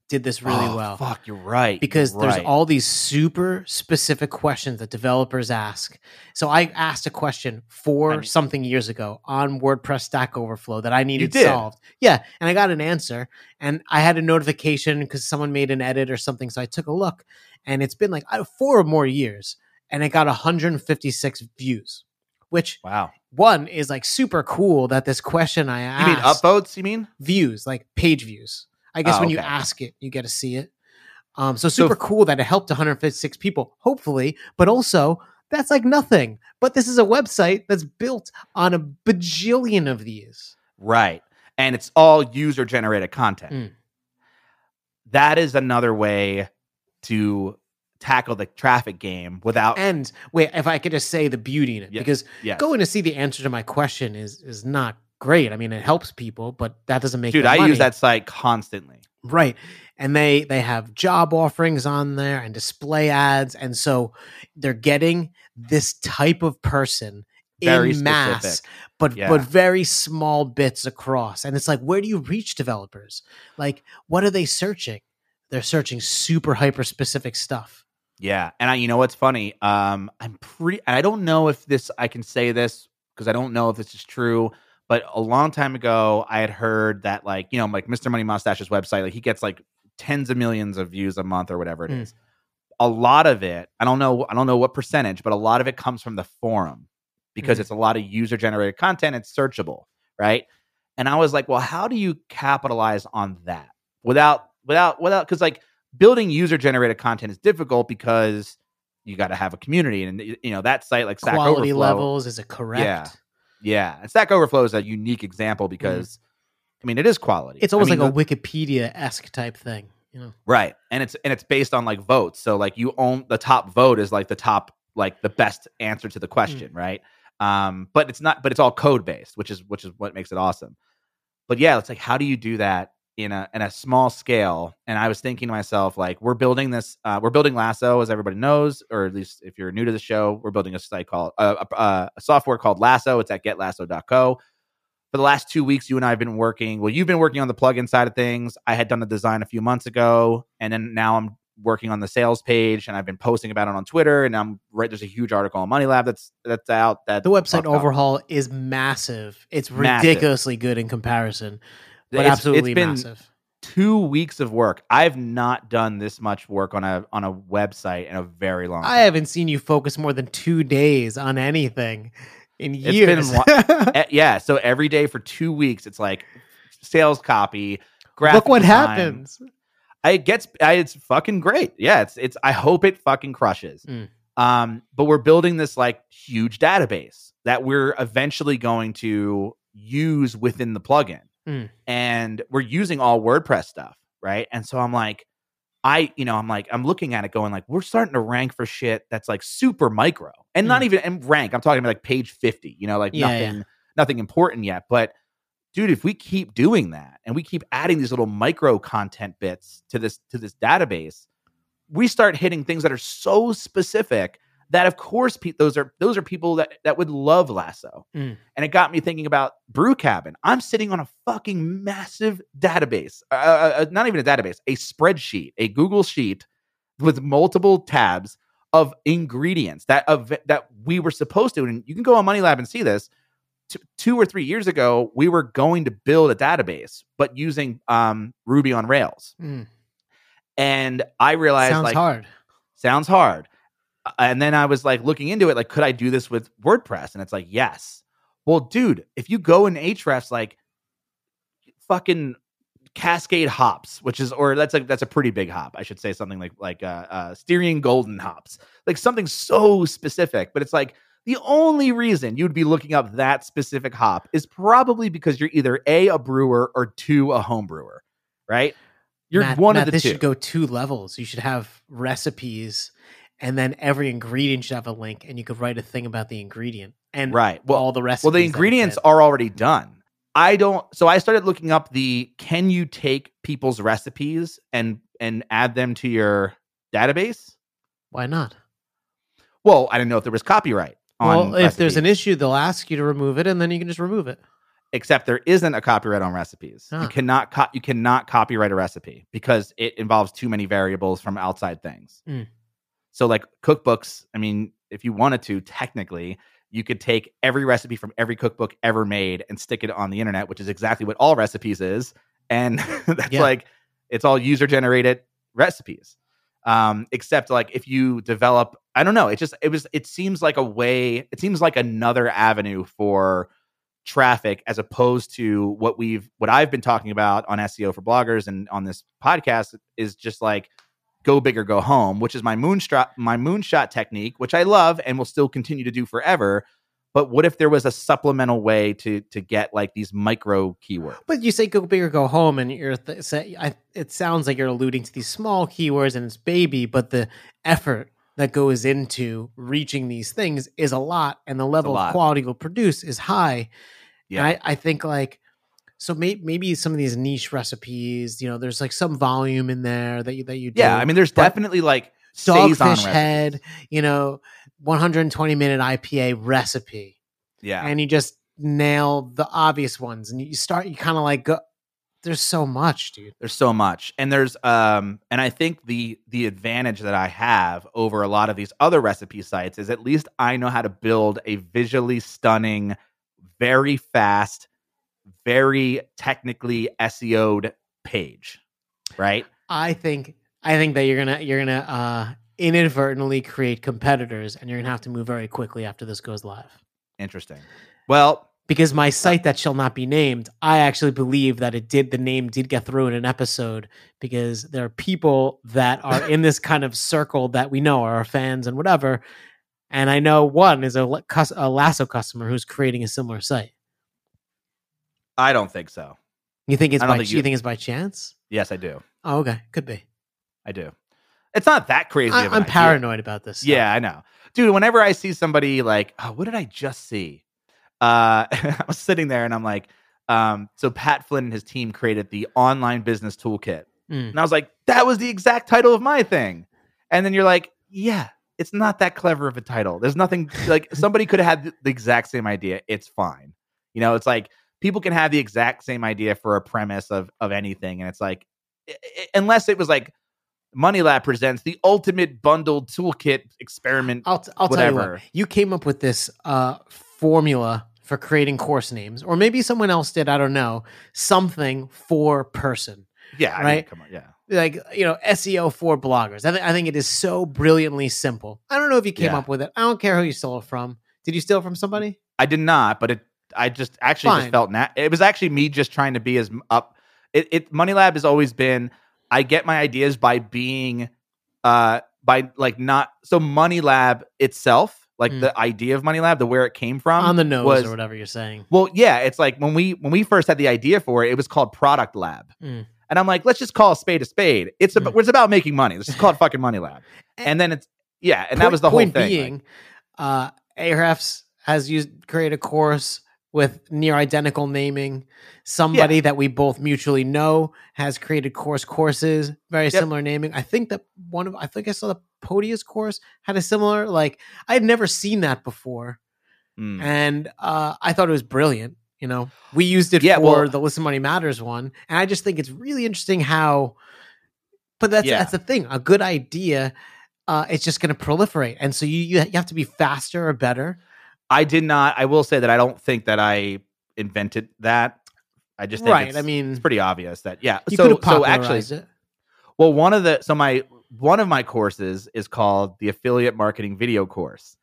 did this really Oh, well. Fuck, you're right. Because you're there's right. all these super specific questions that developers ask. So I asked a question for I mean- something years ago on WordPress Stack Overflow that I needed solved. Yeah, and I got an answer and I had a notification because someone made an edit or something. So I took a look and it's been like uh, four or more years and it got 156 views, which Wow. one is like super cool that this question I asked You mean upvotes? You mean? views, like page views. I guess Oh, when you ask it, you get to see it. Um, so So super if- cool that it helped 156 people, hopefully, but also that's like nothing. But this is a website that's built on a bajillion of these. Right. And it's all user generated content. Mm. That is another way to tackle the traffic game without And wait, if I could just say the beauty in it, Yes, because yes. going to see the answer to my question is is not great. I mean, it helps people, but that doesn't make Dude, I money. use that site constantly. Right. And they they have job offerings on there and display ads and so they're getting this type of person Very in mass specific. but Yeah. but very small bits across. And it's like where do you reach developers? Like what are they searching? They're searching super hyper specific stuff. Yeah, and I, you know what's funny? Um, I'm pretty. I don't know if this. I can say this because I don't know if this is true. But a long time ago, I had heard that, like, you know, like Mr. Money Mustache's website, like he gets like tens of millions of views a month or whatever it Mm. is. A lot of it, I don't know, I don't know what percentage, but a lot of it comes from the forum because Mm. it's a lot of user generated content. It's searchable, right? And I was like, well, how do you capitalize on that without, without, without? Because like building user generated content is difficult because you got to have a community, and you know that site like Stack Quality Overflow, levels, is it correct? Yeah. Yeah, and Stack Overflow is a unique example because, I mean, it is quality. Mm-hmm. It's almost I mean, like a Wikipedia esque type thing. You know, Right. And it's and it's based on like votes. So like you own the top vote is like the top like the best answer to the question, right? Um but it's not but it's all code based, which is which is what makes it awesome. But yeah, it's like how do you do that in a in a small scale? And I was thinking to myself like we're building this uh we're building Lasso as everybody knows or at least if you're new to the show, we're building a site called uh, a, a, a software called Lasso. It's at getlasso.co for the last two weeks, you and I have been working. Well, you've been working on the plugin side of things. I had done the design a few months ago, and then now I'm working on the sales page, and I've been posting about it on Twitter. And I'm right. There's a huge article on Money Lab that's that's out. That the website about- overhaul is massive. It's Massive. ridiculously good in comparison, but It's- absolutely it's been massive. two weeks of work. I've not done this much work on a on a website in a very long. Time. I haven't seen you focus more than two days on anything in been years. Eh, yeah. So every day for two weeks, it's like sales copy. Graphic Look what design. happens. I it gets I, it's fucking great. Yeah, it's it's I hope it fucking crushes. Mm. Um, but we're building this like huge database that we're eventually going to use within the plugin. Mm. And we're using all WordPress stuff, right? And so I'm like, I, you know, I'm like, I'm looking at it going like, we're starting to rank for shit that's like super micro and not Mm. even and rank. I'm talking about like page 50, you know, like Yeah, nothing, nothing important yet. But dude, if we keep doing that and we keep adding these little micro content bits to this to this database, we start hitting things that are so specific that of course pe- those are those are people that that would love lasso Mm. and it got me thinking about brew cabin i'm sitting on a fucking massive database uh, uh, uh, not even a database a spreadsheet a google sheet with multiple tabs of ingredients that of that we were supposed to and you can go on money lab and see this T- two or three years ago we were going to build a database but using um, ruby on rails Mm. and i realized Sounds like hard. sounds hard. And then I was like looking into it, like, could I do this with WordPress? And it's like, yes. Well, dude, if you go in Ahrefs, like fucking Cascade hops, which is, or that's like that's a pretty big hop. I should say something like like uh, uh Styrian Golding hops, like something so specific. But it's like the only reason you'd be looking up that specific hop is probably because you're either a a brewer or two a home brewer, right? You're Matt, one Matt, of the this two. should go two levels. You should have recipes, and then every ingredient should have a link, and you could write a thing about the ingredient and right. Well, all the rest. Well, the ingredients are already done. I don't. So I started looking up the can you take people's recipes and and add them to your database? Why not? Well, I didn't know if there was copyright. On Well, if there's an issue, they'll ask you to remove it, and then you can just remove it. except there isn't a copyright on recipes. Ah. You cannot co- you cannot copyright a recipe because it involves too many variables from outside things. Mm. So, like cookbooks, I mean, if you wanted to, technically, you could take every recipe from every cookbook ever made and stick it on the internet, which is exactly what all recipes is. And that's Yeah. like it's all user generated recipes. Um, except like if you develop, I don't know, it just it was it seems like a way, it seems like another avenue for traffic as opposed to what we've what I've been talking about on SEO for bloggers and on this podcast is just like go big or go home, which is my moonshot my moonshot technique, which I love and will still continue to do forever. But what if there was a supplemental way to to get like these micro keywords? But you say go big or go home, and you're th- say, I, it sounds like you're alluding to these small keywords and it's baby, but the effort that goes into reaching these things is a lot, and the level of quality you'll produce is high. Yeah. I, I think like so may, maybe some of these niche recipes, you know, there's like some volume in there that you that you do. Yeah, I mean, there's definitely like dogfish head, you know, 120 minute IPA recipe. Yeah, and you just nail the obvious ones and you start you kind of like go there's so much dude. There's so much. And there's um and i think the the advantage that i have over a lot of these other recipe sites is at least i know how to build a visually stunning very fast very technically seo'd page right? I think i think that you're gonna you're gonna uh inadvertently create competitors and you're gonna have to move very quickly after this goes live. Interesting. Well because my site that shall not be named i actually believe that it did the name did get through in an episode because there are people that are in this kind of circle that we know are our fans and whatever. And i know one is a, a lasso customer who's creating a similar site i don't think so you think it's by think you, you- think it's by chance yes i do Oh, okay, could be. I do. It's not that crazy. I, of an I'm idea. paranoid about this. stuff. Yeah, I know, dude. Whenever I see somebody like, oh, what did I just see? Uh, I was sitting there and I'm like, um, so Pat Flynn and his team created the online business toolkit, Mm. and I was like, that was the exact title of my thing. And then you're like, yeah, it's not that clever of a title. There's nothing like somebody could have had the exact same idea. It's fine. You know, it's like people can have the exact same idea for a premise of of anything, and it's like, i- i- unless it was like. Money Lab presents the ultimate bundled toolkit experiment I'll, t- I'll tell you what. You came up with this uh, formula for creating course names, or maybe someone else did. I don't know. Something for person, Yeah, I mean, Right? come on, yeah. like you know, SEO for bloggers. I, th- I think it is so brilliantly simple. I don't know if you came Yeah. up with it. I don't care who you stole it from. Did you steal it from somebody? I did not, but it. I just actually Fine. just felt nat- it was actually me just trying to be as up. It, it Money Lab has always been. I get my ideas by being, uh, by like not so Money Lab itself, like Mm. the idea of Money Lab, the where it came from On the nose was- or whatever you're saying. Well, yeah, it's like when we when we first had the idea for it, it was called Product Lab, Mm. and I'm like, let's just call a spade a spade. It's about Mm. it's about making money. Let's just call it fucking Money Lab, and then it's yeah, and that was the whole point thing. like- Being, uh, Ahrefs has used create a course with near identical naming. Somebody that we both mutually know has created course courses, very similar naming. I think that one of I think I saw the Podius course had a similar like I had never seen that before, Mm. and uh, I thought it was brilliant. You know, we used it Yeah, for well- the Listen Money Matters one, and I just think it's really interesting how. But that's Yeah. that's the thing. A good idea, uh, it's just going to proliferate, and so you you have to be faster or better. I did not. I will say that I don't think that I invented that. I just think Right. It's, I mean, it's pretty obvious that yeah. you so could have so actually, it. well, one of the so my one of my courses is called the affiliate marketing video course,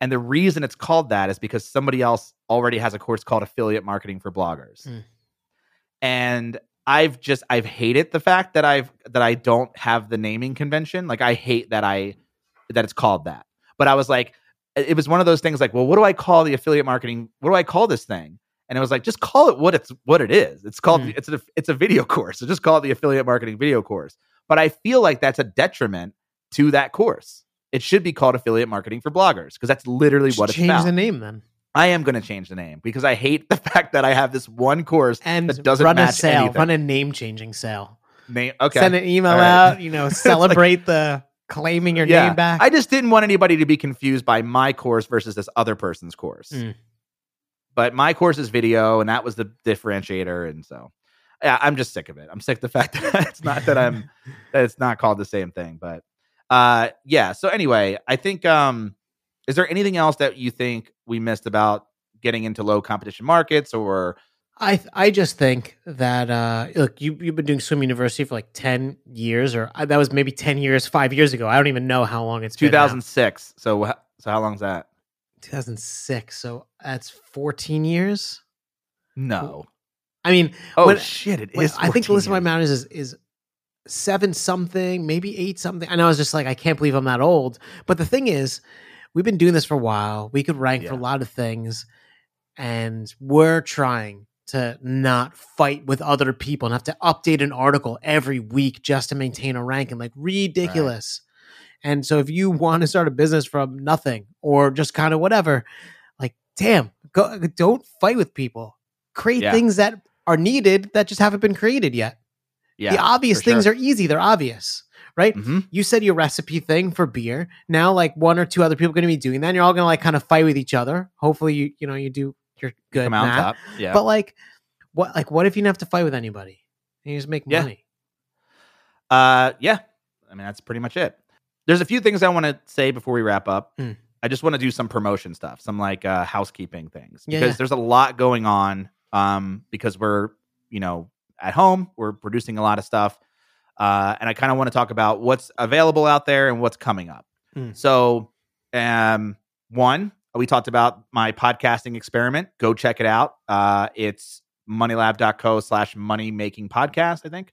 and the reason it's called that is because somebody else already has a course called affiliate marketing for bloggers, Mm. and I've just I've hated the fact that I've that I don't have the naming convention. Like I hate that I that it's called that. But I was like, it was one of those things like, well, what do I call the affiliate marketing? What do I call this thing? And it was like, just call it what it's what it is. It's called Mm. it's a it's a video course. So just call it the affiliate marketing video course. But I feel like that's a detriment to that course. It should be called affiliate marketing for bloggers because that's literally Just what it's about. change about. the name then, I am going to change the name because I hate the fact that I have this one course and that doesn't run a sale, anything. run a name changing sale. name. Okay, Send an email right. out. You know, like- celebrate the claiming your yeah. name back. I just didn't want anybody to be confused by my course versus this other person's course. Mm. But my course is video, and that was the differentiator. And so, yeah, I'm just sick of it. I'm sick of the fact that it's not that I'm that it's not called the same thing. But uh, yeah. So anyway, I think um, is there anything else that you think we missed about getting into low competition markets or I I just think that uh, look, you you've been doing swim university for like ten years, or uh, that was maybe ten years, five years ago. I don't even know how long it's been. 2006? So so how long's that? 2006. So that's 14 years. No. I mean, Oh when- shit! It is. I think 14 Listen My years. Matters is is seven something, maybe eight something. And I was just like, I can't believe I'm that old. But the thing is, we've been doing this for a while. We could rank for a lot of things, and we're trying to not fight with other people and have to update an article every week just to maintain a ranking. Like ridiculous. And so if you want to start a business from nothing or just kind of whatever, like damn, go don't fight with people. Create Yeah. things that are needed that just haven't been created yet. Yeah, the obvious things sure. are easy. They're obvious, right? Mhm. You said your recipe thing for beer. Now, like one or two other people are going to be doing that. And you're all going to like kind of fight with each other. Hopefully, you you know you do you're good. Come out top. Yeah. But like, what like what if you didn't have to fight with anybody? And you just make Yeah. money. Uh, yeah. I mean, that's pretty much it. There's a few things I want to say before we wrap up. Mm. I just want to do some promotion stuff, some like uh, housekeeping things, Yeah, because yeah. there's a lot going on. Um, because we're you know at home, we're producing a lot of stuff, uh, and I kind of want to talk about what's available out there and what's coming up. Mm. So, um, one, we talked about my podcasting experiment. Go check it out. Uh, it's moneylab.co slash money making podcast, I think.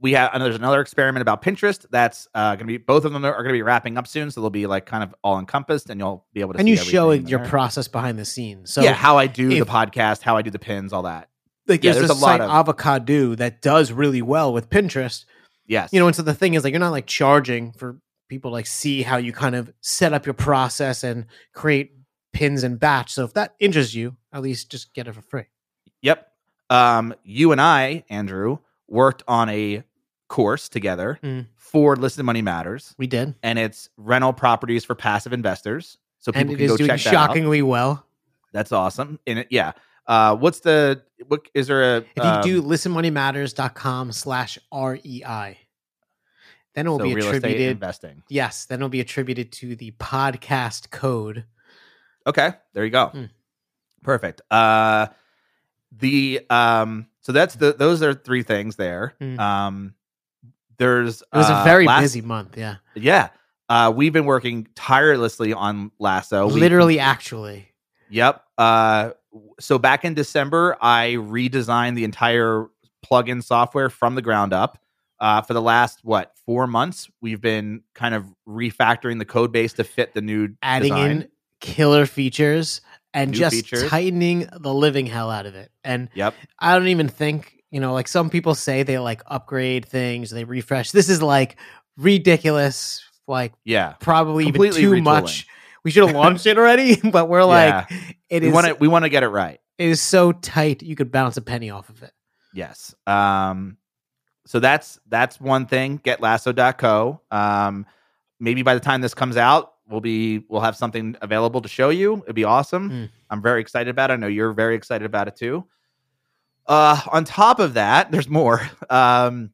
We have and there's another experiment about Pinterest that's uh, going to be both of them are going to be wrapping up soon, so they'll be like kind of all encompassed, and you'll be able to And see you show your there. process behind the scenes. So yeah, how I do if- the podcast, how I do the pins, all that. like yeah, there's, there's a lot of- avocado that does really well with Pinterest. Yes. You know, and so the thing is like you're not like charging for people like see how you kind of set up your process and create pins and batch. So if that interests you, at least just get it for free. Yep. Um, you and I, Andrew, worked on a course together Mm. for Listen Money Matters, We did. and it's rental properties for passive investors. So people And it can is go doing check that out. shockingly well. That's awesome. And it, yeah. Uh, what's the what is there a If you um, do listenmoneymatters.com slash REI, then it will so be real estate attributed. investing? Yes, then it'll be attributed to the podcast code. Okay, there you go. Hmm. Perfect. Uh the um so that's the those are three things there. Hmm. Um there's It was uh, a very last- busy month. Yeah. Yeah. Uh we've been working tirelessly on Lasso. We- Literally, actually. Yep. Uh so back in December I redesigned the entire plugin software from the ground up. Uh, for the last what four months, we've been kind of refactoring the code base to fit the new Adding design. in killer features and New just features. tightening the living hell out of it. And Yep. I don't even think, you know, like some people say they like upgrade things, they refresh. This is like ridiculous, like Yeah. probably even Completely too retooling. much. We should have launched it already, but we're like, it we is want to we want to get it right. it is so tight you could bounce a penny off of it. Yes. Um so that's that's one thing. Getlasso.co. Um maybe by the time this comes out, we'll be we'll have something available to show you. It'd be awesome. Mm. I'm very excited about it. I know you're very excited about it too. Uh on top of that, there's more. Um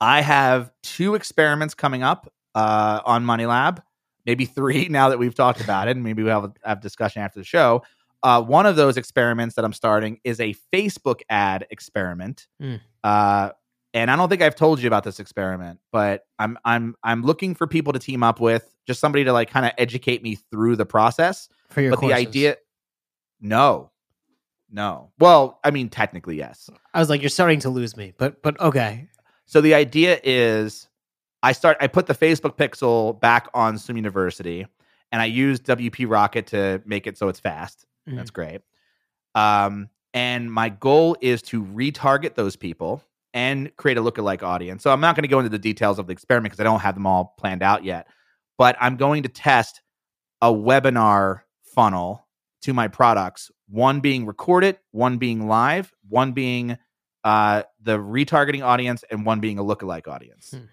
I have two experiments coming up uh on Money Lab, maybe three now that we've talked about it, and maybe we'll have a have discussion after the show. Uh, one of those experiments that I'm starting is a Facebook ad experiment. Mm. Uh, and I don't think I've told you about this experiment, but I'm I'm I'm looking for people to team up with, just somebody to like kind of educate me through the process. For your but courses. the idea, no, no. Well, I mean, technically yes. I was like, you're starting to lose me, but but okay. So the idea is I start I put the Facebook pixel back on Swim University and I used WP Rocket to make it so it's fast. Mhm. That's great. Um, and my goal is to retarget those people and create a lookalike audience. So I'm not going to go into the details of the experiment because I don't have them all planned out yet. But I'm going to test a webinar funnel to my products, one being recorded, one being live, one being uh, the retargeting audience, and one being a lookalike audience. Hmm.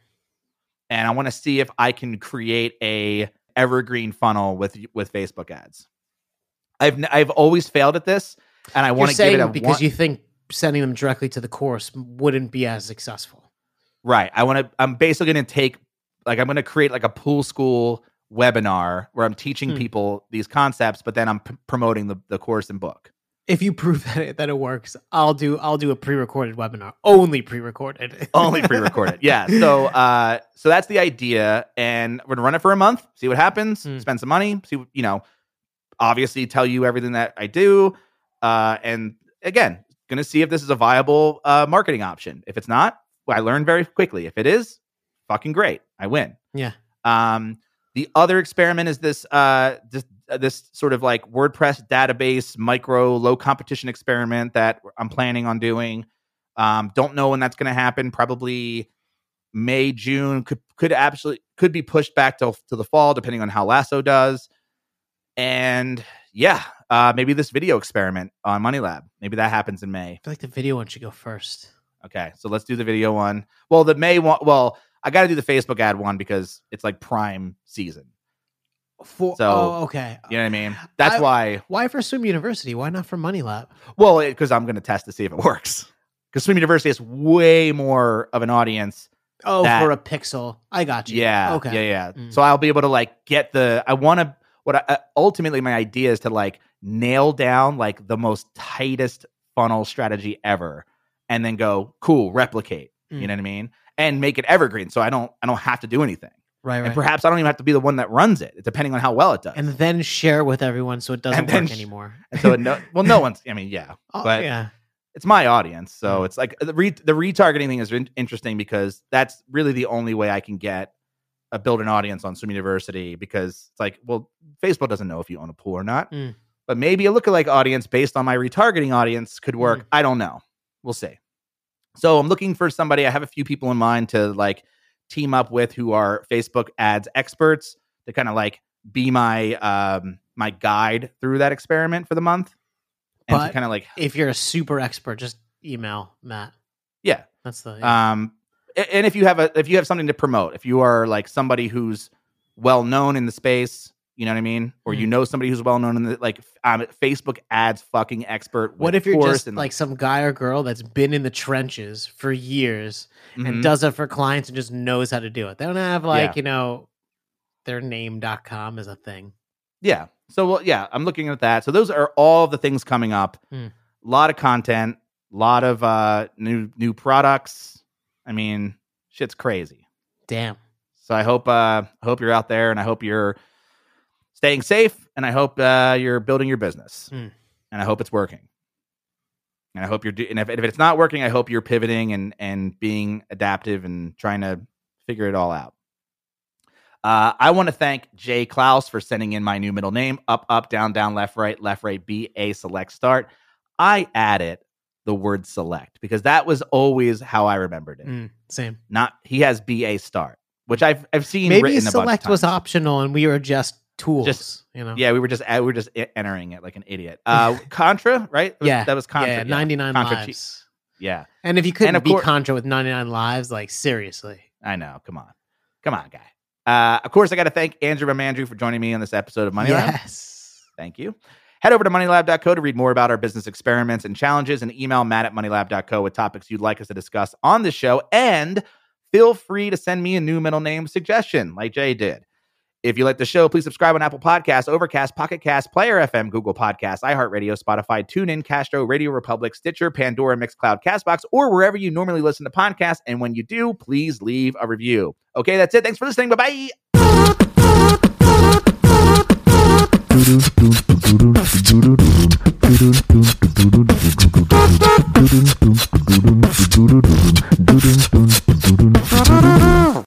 And I want to see if I can create a evergreen funnel with with Facebook ads. I've I've always failed at this, and I want to give it a because one- you think sending them directly to the course wouldn't be as successful. right. I want to. I'm basically going to take like I'm going to create like a pool school webinar where I'm teaching Hmm. people these concepts, but then I'm p- promoting the the course and book. If you prove that it, that it works, I'll do I'll do a pre-recorded webinar, only pre-recorded, Only pre-recorded. Yeah. So uh so that's the idea and we're going to run it for a month, see what happens, Hmm. spend some money, see what, you know, obviously tell you everything that I do uh and again, going to see if this is a viable uh marketing option. If it's not, I learn very quickly. If it is, fucking great. I win. Yeah. Um the other experiment is this uh this uh, this sort of like WordPress database micro low competition experiment that I'm planning on doing. Um, don't know when that's going to happen. Probably May, June. Could could absolutely could be pushed back to to the fall, depending on how Lasso does. And yeah, uh, maybe this video experiment on Money Lab. Maybe that happens in May. I feel like the video one should go first. Okay, so let's do the video one. Well, the May one. Well, I got to do the Facebook ad one because it's like prime season. For So, oh, okay. You know what I mean? That's I- why. Why for Swim University? Why not for Money Lab? Well, because I'm going to test to see if it works. Because Swim University has way more of an audience. Oh, That- for a pixel. I got you. Yeah. Okay. Yeah. Yeah. Mm. So I'll be able to like get the. I want to. What I, uh, ultimately my idea is to like nail down like the most tightest funnel strategy ever, and then go cool replicate. Mm. You know what I mean? And make it evergreen, so I don't. I don't have to do anything. Right. And perhaps I don't even have to be the one that runs it, depending on how well it does. and then share with everyone so it doesn't And work sh- anymore. And so, it no, well, no one's. I mean, yeah, Oh, but yeah. it's my audience, so Mm. it's like the re- the retargeting thing is in- interesting because that's really the only way I can get a build an audience on Swim University because it's like, well, Facebook doesn't know if you own a pool or not, Mm. but maybe a lookalike audience based on my retargeting audience could work. Mm. I don't know. We'll see. So I'm looking for somebody. I have a few people in mind to like team up with who are Facebook ads experts to kind of like be my um my guide through that experiment for the month. And But to kind of like If you're a super expert, just email Matt. yeah. That's the yeah. Um and if you have a if you have something to promote, if you are like somebody who's well known in the space, you know what I mean? Or you Mhm. know somebody who's well known in the like um, Facebook ads fucking expert. What if you're just and, like some guy or girl that's been in the trenches for years mhm. and does it for clients and just knows how to do it? They don't have like, Yeah. you know, their name.com is a thing. Yeah. So well, yeah, I'm looking at that. So those are all the things coming up. A Hmm. lot of content, a lot of uh new new products. I mean, shit's crazy. Damn. So I hope uh I hope you're out there and I hope you're staying safe and I hope uh you're building your business. Hmm. And I hope it's working. And I hope you're doing and if, if it's not working, I hope you're pivoting and and being adaptive and trying to figure it all out. Uh, I want to thank Jay Klaus for sending in my new middle name up, up, down, down, left, right, left, right, B, A, select, start. I added the word select because that was always how I remembered it. Mm, same. Not he has B, A, start, which I've I've seen Maybe written a bunch of select was optional and we were just tools. Just- you know? Yeah, we were just we were just entering it like an idiot. Uh, Contra, right? Yeah. that was Contra. Yeah, 99 Contra lives. yeah, And if you couldn't beat cour- Contra with 99 lives, like seriously. I know. Come on, come on, guy. Uh, of course, I got to thank Andrew Mandrew for joining me on this episode of Money Lab. yes. Thank you. Head over to moneylab.co to read more about our business experiments and challenges and email matt at moneylab.co with topics you'd like us to discuss on the show. And feel free to send me a new middle name suggestion like Jay did. If you like the show, please subscribe on Apple Podcasts, Overcast, Pocket Cast, Player FM, Google Podcasts, iHeartRadio, Spotify, TuneIn, Castro, Radio Republic, Stitcher, Pandora, Mixcloud, Castbox, or wherever you normally listen to podcasts. And when you do, please leave a review. Okay, that's it. Thanks for listening. Bye bye.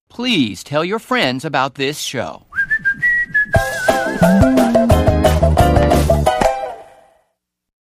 Please tell your friends about this show. Thank you.